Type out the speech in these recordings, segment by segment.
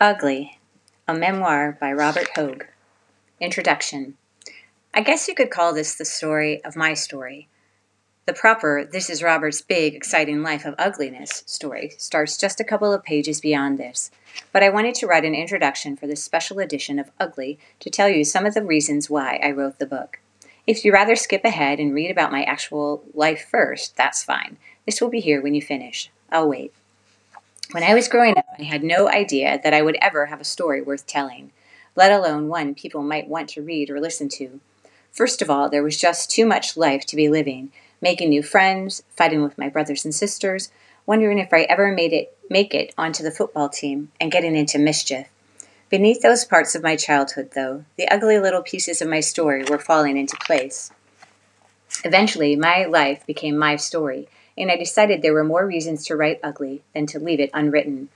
Ugly, a memoir by Robert Hoge. Introduction. I guess you could call this the story of my story. The proper This is Robert's Big, Exciting Life of Ugliness story starts just a couple of pages beyond this, but I wanted to write an introduction for this special edition of Ugly to tell you some of the reasons why I wrote the book. If you rather skip ahead and read about my actual life first, that's fine. This will be here when you finish. I'll wait. When I was growing up, I had no idea that I would ever have a story worth telling, let alone one people might want to read or listen to. First of all, there was just too much life to be living, making new friends, fighting with my brothers and sisters, wondering if I ever made it make it onto the football team, and getting into mischief. Beneath those parts of my childhood, though, the ugly little pieces of my story were falling into place. Eventually, my life became my story, and I decided there were more reasons to write ugly than to leave it unwritten.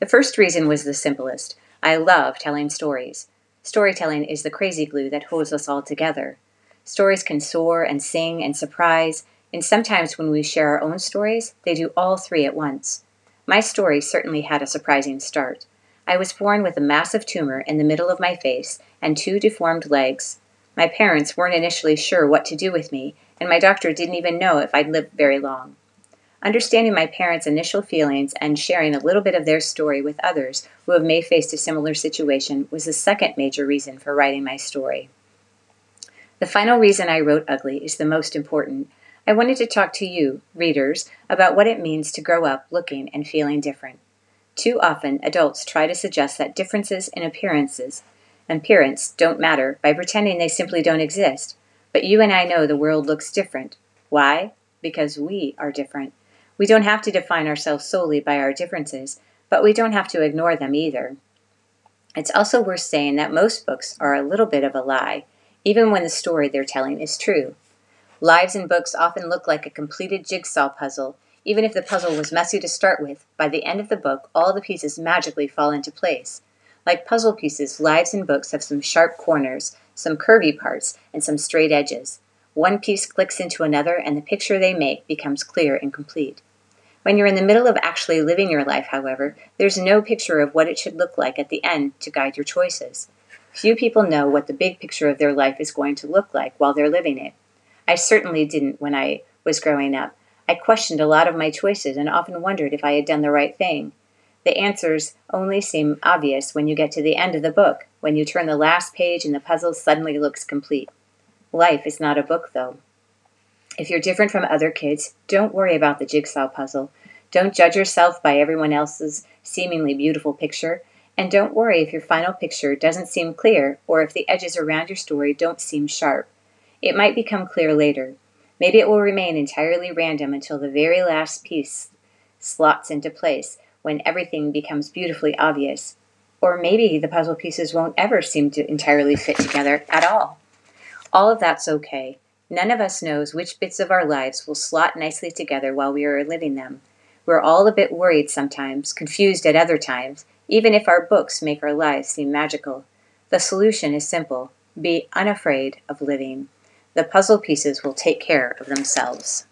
The first reason was the simplest. I love telling stories. Storytelling is the crazy glue that holds us all together. Stories can soar and sing and surprise, and sometimes when we share our own stories, they do all three at once. My story certainly had a surprising start. I was born with a massive tumor in the middle of my face and two deformed legs. My parents weren't initially sure what to do with me, and my doctor didn't even know if I'd live very long. Understanding my parents' initial feelings and sharing a little bit of their story with others who have may faced a similar situation was the second major reason for writing my story. The final reason I wrote Ugly is the most important. I wanted to talk to you, readers, about what it means to grow up looking and feeling different. Too often, adults try to suggest that differences in appearances and appearance don't matter by pretending they simply don't exist. But you and I know the world looks different. Why? Because we are different. We don't have to define ourselves solely by our differences, but we don't have to ignore them either. It's also worth saying that most books are a little bit of a lie, even when the story they're telling is true. Lives in books often look like a completed jigsaw puzzle. Even if the puzzle was messy to start with, by the end of the book, all the pieces magically fall into place. Like puzzle pieces, lives in books have some sharp corners, some curvy parts, and some straight edges. One piece clicks into another, and the picture they make becomes clear and complete. When you're in the middle of actually living your life, however, there's no picture of what it should look like at the end to guide your choices. Few people know what the big picture of their life is going to look like while they're living it. I certainly didn't when I was growing up. I questioned a lot of my choices and often wondered if I had done the right thing. The answers only seem obvious when you get to the end of the book, when you turn the last page and the puzzle suddenly looks complete. Life is not a book, though. If you're different from other kids, don't worry about the jigsaw puzzle. Don't judge yourself by everyone else's seemingly beautiful picture. And don't worry if your final picture doesn't seem clear or if the edges around your story don't seem sharp. It might become clear later. Maybe it will remain entirely random until the very last piece slots into place when everything becomes beautifully obvious. Or maybe the puzzle pieces won't ever seem to entirely fit together at all. All of that's okay. None of us knows which bits of our lives will slot nicely together while we are living them. We're all a bit worried sometimes, confused at other times, even if our books make our lives seem magical. The solution is simple be unafraid of living. The puzzle pieces will take care of themselves.